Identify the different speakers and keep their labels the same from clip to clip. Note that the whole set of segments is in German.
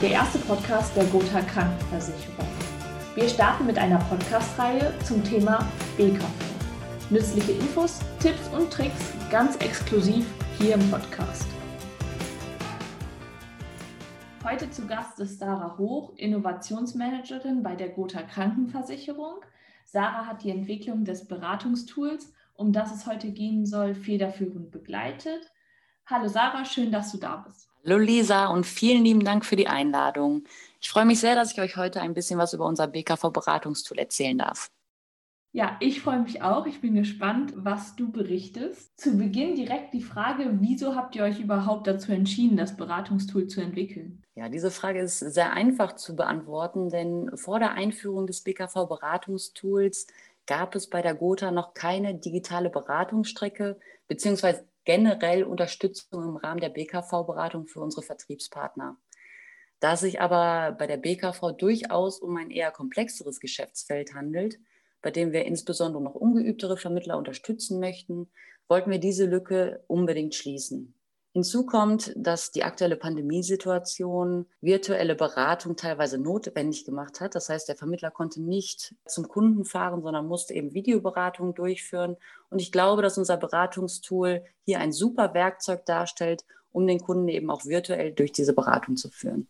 Speaker 1: der erste Podcast der Gotha Krankenversicherung. Wir starten mit einer Podcast-Reihe zum Thema BKV. Nützliche Infos, Tipps und Tricks ganz exklusiv hier im Podcast. Heute zu Gast ist Sarah Hoch, Innovationsmanagerin bei der Gotha Krankenversicherung. Sarah hat die Entwicklung des Beratungstools, um das es heute gehen soll, federführend begleitet. Hallo Sarah, schön, dass du da bist.
Speaker 2: Hallo Lisa und vielen lieben Dank für die Einladung. Ich freue mich sehr, dass ich euch heute ein bisschen was über unser BKV-Beratungstool erzählen darf.
Speaker 1: Ja, ich freue mich auch. Ich bin gespannt, was du berichtest. Zu Beginn direkt die Frage, wieso habt ihr euch überhaupt dazu entschieden, das Beratungstool zu entwickeln?
Speaker 2: Ja, diese Frage ist sehr einfach zu beantworten, denn vor der Einführung des BKV-Beratungstools gab es bei der Gotha noch keine digitale Beratungsstrecke beziehungsweise generell Unterstützung im Rahmen der BKV-Beratung für unsere Vertriebspartner. Da es sich aber bei der BKV durchaus um ein eher komplexeres Geschäftsfeld handelt, bei dem wir insbesondere noch ungeübtere Vermittler unterstützen möchten, wollten wir diese Lücke unbedingt schließen. Hinzu kommt, dass die aktuelle Pandemiesituation virtuelle Beratung teilweise notwendig gemacht hat. Das heißt, der Vermittler konnte nicht zum Kunden fahren, sondern musste eben Videoberatung durchführen. Und ich glaube, dass unser Beratungstool hier ein super Werkzeug darstellt, um den Kunden eben auch virtuell durch diese Beratung zu führen.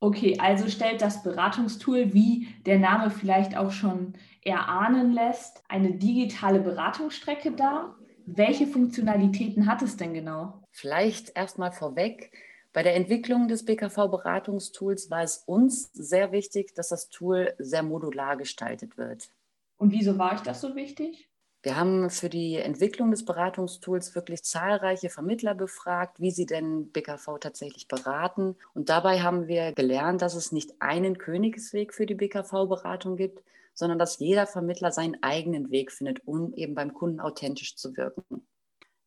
Speaker 1: Okay, also stellt das Beratungstool, wie der Name vielleicht auch schon erahnen lässt, eine digitale Beratungsstrecke dar. Welche Funktionalitäten hat es denn genau?
Speaker 2: Vielleicht erstmal vorweg. Bei der Entwicklung des BKV-Beratungstools war es uns sehr wichtig, dass das Tool sehr modular gestaltet wird.
Speaker 1: Und wieso war euch das so wichtig?
Speaker 2: Wir haben für die Entwicklung des Beratungstools wirklich zahlreiche Vermittler befragt, wie sie denn BKV tatsächlich beraten. Und dabei haben wir gelernt, dass es nicht einen Königsweg für die BKV-Beratung gibt, sondern dass jeder Vermittler seinen eigenen Weg findet, um eben beim Kunden authentisch zu wirken.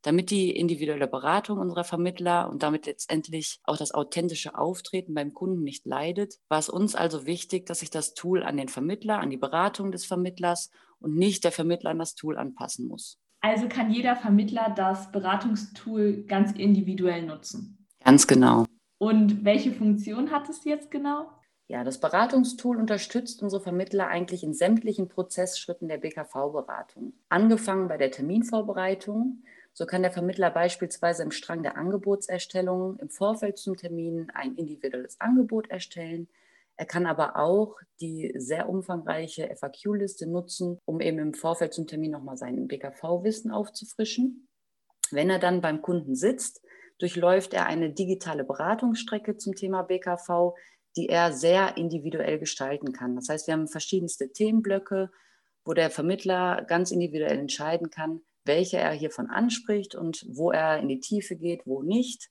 Speaker 2: Damit die individuelle Beratung unserer Vermittler und damit letztendlich auch das authentische Auftreten beim Kunden nicht leidet, war es uns also wichtig, dass sich das Tool an den Vermittler, an die Beratung des Vermittlers und nicht der Vermittler an das Tool anpassen muss.
Speaker 1: Also kann jeder Vermittler das Beratungstool ganz individuell nutzen.
Speaker 2: Ganz genau.
Speaker 1: Und welche Funktion hat es jetzt genau?
Speaker 2: Ja, das Beratungstool unterstützt unsere Vermittler eigentlich in sämtlichen Prozessschritten der BKV-Beratung. Angefangen bei der Terminvorbereitung. So kann der Vermittler beispielsweise im Strang der Angebotserstellung im Vorfeld zum Termin ein individuelles Angebot erstellen. Er kann aber auch die sehr umfangreiche FAQ-Liste nutzen, um eben im Vorfeld zum Termin nochmal sein BKV-Wissen aufzufrischen. Wenn er dann beim Kunden sitzt, durchläuft er eine digitale Beratungsstrecke zum Thema BKV, die er sehr individuell gestalten kann. Das heißt, wir haben verschiedenste Themenblöcke, wo der Vermittler ganz individuell entscheiden kann, welche er hiervon anspricht und wo er in die Tiefe geht, wo nicht.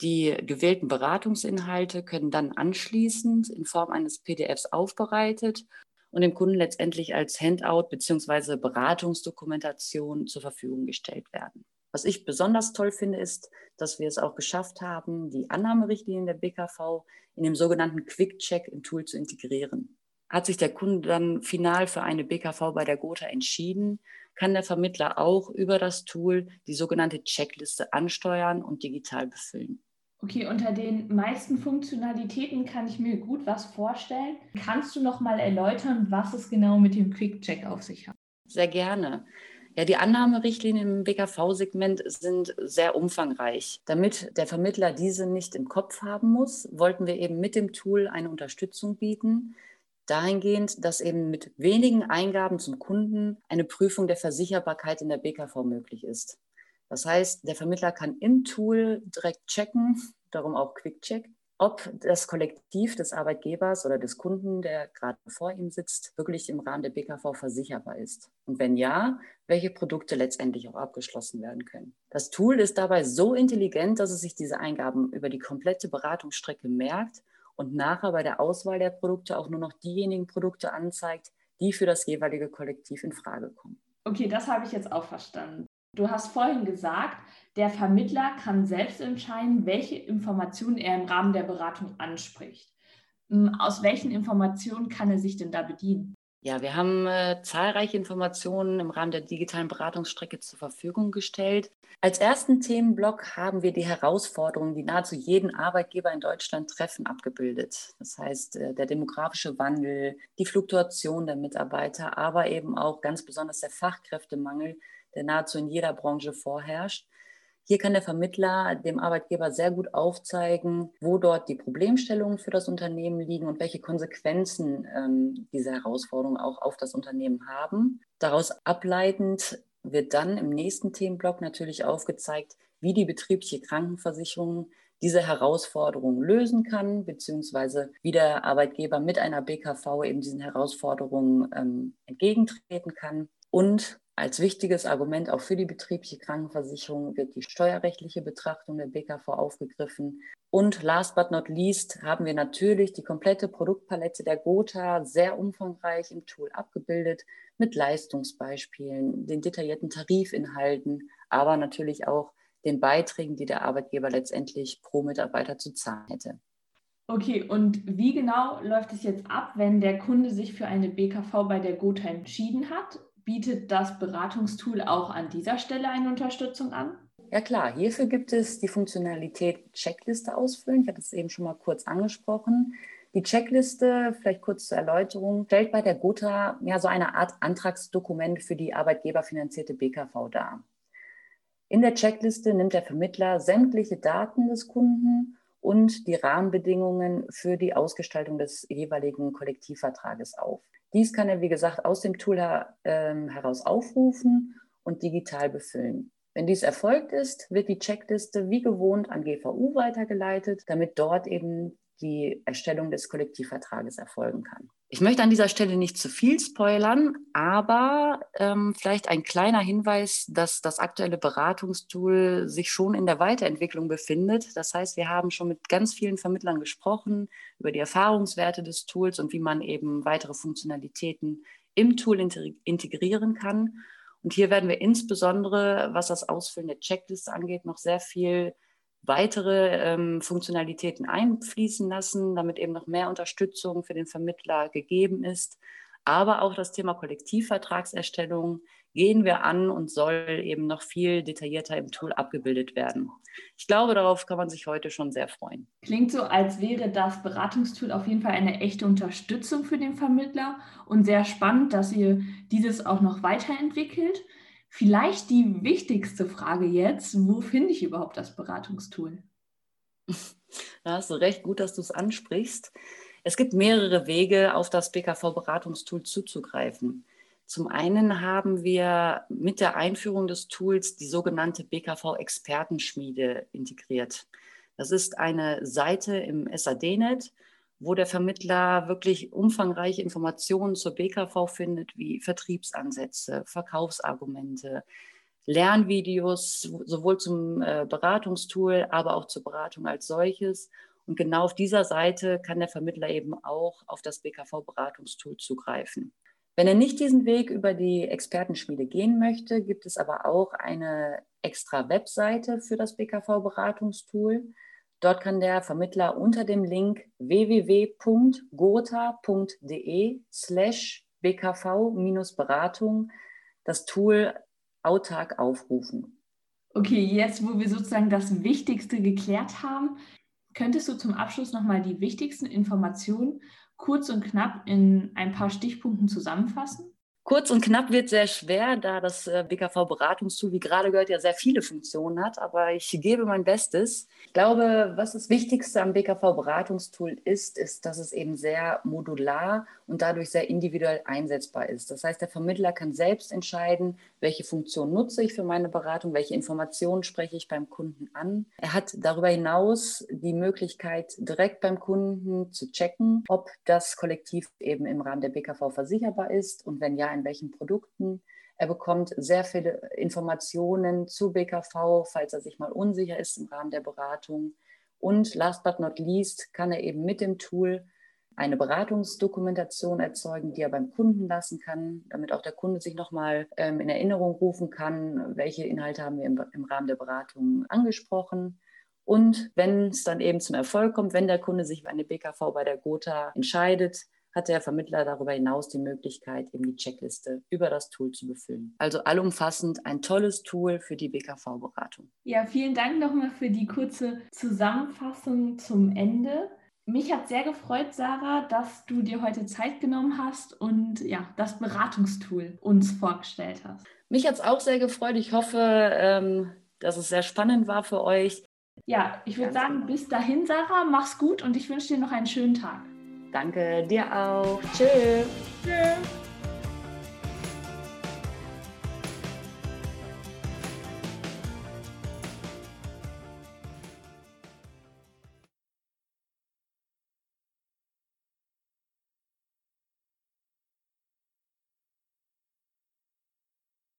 Speaker 2: Die gewählten Beratungsinhalte können dann anschließend in Form eines PDFs aufbereitet und dem Kunden letztendlich als Handout bzw. Beratungsdokumentation zur Verfügung gestellt werden. Was ich besonders toll finde, ist, dass wir es auch geschafft haben, die Annahmerichtlinien der BKV in dem sogenannten Quick-Check im Tool zu integrieren. Hat sich der Kunde dann final für eine BKV bei der Gotha entschieden, kann der Vermittler auch über das Tool die sogenannte Checkliste ansteuern und digital befüllen.
Speaker 1: Okay, unter den meisten Funktionalitäten kann ich mir gut was vorstellen. Kannst du noch mal erläutern, was es genau mit dem Quick-Check auf sich hat?
Speaker 2: Sehr gerne. Ja, die Annahmerichtlinien im BKV-Segment sind sehr umfangreich. Damit der Vermittler diese nicht im Kopf haben muss, wollten wir eben mit dem Tool eine Unterstützung bieten, dahingehend, dass eben mit wenigen Eingaben zum Kunden eine Prüfung der Versicherbarkeit in der BKV möglich ist. Das heißt, der Vermittler kann im Tool direkt checken, darum auch Quick Check, ob das Kollektiv des Arbeitgebers oder des Kunden, der gerade vor ihm sitzt, wirklich im Rahmen der BKV versicherbar ist. Und wenn ja, welche Produkte letztendlich auch abgeschlossen werden können. Das Tool ist dabei so intelligent, dass es sich diese Eingaben über die komplette Beratungsstrecke merkt und nachher bei der Auswahl der Produkte auch nur noch diejenigen Produkte anzeigt, die für das jeweilige Kollektiv in Frage kommen.
Speaker 1: Okay, das habe ich jetzt auch verstanden. Du hast vorhin gesagt, der Vermittler kann selbst entscheiden, welche Informationen er im Rahmen der Beratung anspricht. Hm, aus welchen Informationen kann er sich denn da bedienen?
Speaker 2: Ja, wir haben äh, zahlreiche Informationen im Rahmen der digitalen Beratungsstrecke zur Verfügung gestellt. Als ersten Themenblock haben wir die Herausforderungen, die nahezu jeden Arbeitgeber in Deutschland treffen, abgebildet. Das heißt, äh, der demografische Wandel, die Fluktuation der Mitarbeiter, aber eben auch ganz besonders der Fachkräftemangel, der nahezu in jeder Branche vorherrscht. Hier kann der Vermittler dem Arbeitgeber sehr gut aufzeigen, wo dort die Problemstellungen für das Unternehmen liegen und welche Konsequenzen ähm, diese Herausforderungen auch auf das Unternehmen haben. Daraus ableitend wird dann im nächsten Themenblock natürlich aufgezeigt, wie die betriebliche Krankenversicherung diese Herausforderungen lösen kann, beziehungsweise wie der Arbeitgeber mit einer BKV eben diesen Herausforderungen ähm, entgegentreten kann. Und als wichtiges Argument auch für die betriebliche Krankenversicherung wird die steuerrechtliche Betrachtung der BKV aufgegriffen. Und last but not least haben wir natürlich die komplette Produktpalette der Gotha sehr umfangreich im Tool abgebildet mit Leistungsbeispielen, den detaillierten Tarifinhalten, aber natürlich auch den Beiträgen, die der Arbeitgeber letztendlich pro Mitarbeiter zu zahlen hätte.
Speaker 1: Okay, und wie genau läuft es jetzt ab, wenn der Kunde sich für eine BKV bei der Gotha entschieden hat? Bietet das Beratungstool auch an dieser Stelle eine Unterstützung an?
Speaker 2: Ja klar, hierfür gibt es die Funktionalität Checkliste ausfüllen. Ich hatte es eben schon mal kurz angesprochen. Die Checkliste, vielleicht kurz zur Erläuterung, stellt bei der Gotha ja so eine Art Antragsdokument für die arbeitgeberfinanzierte BKV dar. In der Checkliste nimmt der Vermittler sämtliche Daten des Kunden und die Rahmenbedingungen für die Ausgestaltung des jeweiligen Kollektivvertrages auf. Dies kann er, wie gesagt, aus dem Tool ähm, heraus aufrufen und digital befüllen. Wenn dies erfolgt ist, wird die Checkliste wie gewohnt an GVU weitergeleitet, damit dort eben die Erstellung des Kollektivvertrages erfolgen kann. Ich möchte an dieser Stelle nicht zu viel spoilern, aber ähm, vielleicht ein kleiner Hinweis, dass das aktuelle Beratungstool sich schon in der Weiterentwicklung befindet. Das heißt, wir haben schon mit ganz vielen Vermittlern gesprochen über die Erfahrungswerte des Tools und wie man eben weitere Funktionalitäten im Tool integrieren kann. Und hier werden wir insbesondere, was das Ausfüllen der Checkliste angeht, noch sehr viel weitere ähm, Funktionalitäten einfließen lassen, damit eben noch mehr Unterstützung für den Vermittler gegeben ist. Aber auch das Thema Kollektivvertragserstellung gehen wir an und soll eben noch viel detaillierter im Tool abgebildet werden. Ich glaube, darauf kann man sich heute schon sehr freuen.
Speaker 1: Klingt so, als wäre das Beratungstool auf jeden Fall eine echte Unterstützung für den Vermittler und sehr spannend, dass ihr dieses auch noch weiterentwickelt. Vielleicht die wichtigste Frage jetzt, wo finde ich überhaupt das Beratungstool?
Speaker 2: Da hast du recht, gut, dass du es ansprichst. Es gibt mehrere Wege, auf das BKV-Beratungstool zuzugreifen. Zum einen haben wir mit der Einführung des Tools die sogenannte BKV-Expertenschmiede integriert. Das ist eine Seite im SAD-Net, wo der Vermittler wirklich umfangreiche Informationen zur BKV findet, wie Vertriebsansätze, Verkaufsargumente, Lernvideos, sowohl zum äh, Beratungstool, aber auch zur Beratung als solches. Und genau auf dieser Seite kann der Vermittler eben auch auf das BKV-Beratungstool zugreifen. Wenn er nicht diesen Weg über die Expertenschmiede gehen möchte, gibt es aber auch eine extra Webseite für das BKV-Beratungstool. Dort kann der Vermittler unter dem Link www.gotha.de slash bkv-beratung das Tool autark aufrufen.
Speaker 1: Okay, jetzt wo wir sozusagen das Wichtigste geklärt haben, könntest du zum Abschluss nochmal die wichtigsten Informationen kurz und knapp in ein paar Stichpunkten zusammenfassen?
Speaker 2: Kurz und knapp wird sehr schwer, da das äh, BKV-Beratungstool, wie gerade gehört, ja sehr viele Funktionen hat, aber ich gebe mein Bestes. Ich glaube, was das Wichtigste am BKV-Beratungstool ist, ist, dass es eben sehr modular und dadurch sehr individuell einsetzbar ist. Das heißt, der Vermittler kann selbst entscheiden, welche Funktion nutze ich für meine Beratung, welche Informationen spreche ich beim Kunden an. Er hat darüber hinaus die Möglichkeit, direkt beim Kunden zu checken, ob das Kollektiv eben im Rahmen der BKV versicherbar ist und wenn ja, in welchen Produkten. Er bekommt sehr viele Informationen zu BKV, falls er sich mal unsicher ist im Rahmen der Beratung. Und last but not least kann er eben mit dem Tool eine Beratungsdokumentation erzeugen, die er beim Kunden lassen kann, damit auch der Kunde sich nochmal ähm, in Erinnerung rufen kann, welche Inhalte haben wir im, im Rahmen der Beratung angesprochen. Und wenn es dann eben zum Erfolg kommt, wenn der Kunde sich für eine BKV bei der Gotha entscheidet, hat der Vermittler darüber hinaus die Möglichkeit, eben die Checkliste über das Tool zu befüllen. Also allumfassend ein tolles Tool für die BKV-Beratung.
Speaker 1: Ja, vielen Dank nochmal für die kurze Zusammenfassung zum Ende. Mich hat sehr gefreut, Sarah, dass du dir heute Zeit genommen hast und ja, das Beratungstool uns vorgestellt hast.
Speaker 2: Mich hat es auch sehr gefreut. Ich hoffe, ähm, dass es sehr spannend war für euch.
Speaker 1: Ja, ich würde sagen, genau. bis dahin, Sarah, mach's gut und ich wünsche dir noch einen schönen Tag.
Speaker 2: Danke dir auch. Tschüss. Tschüss.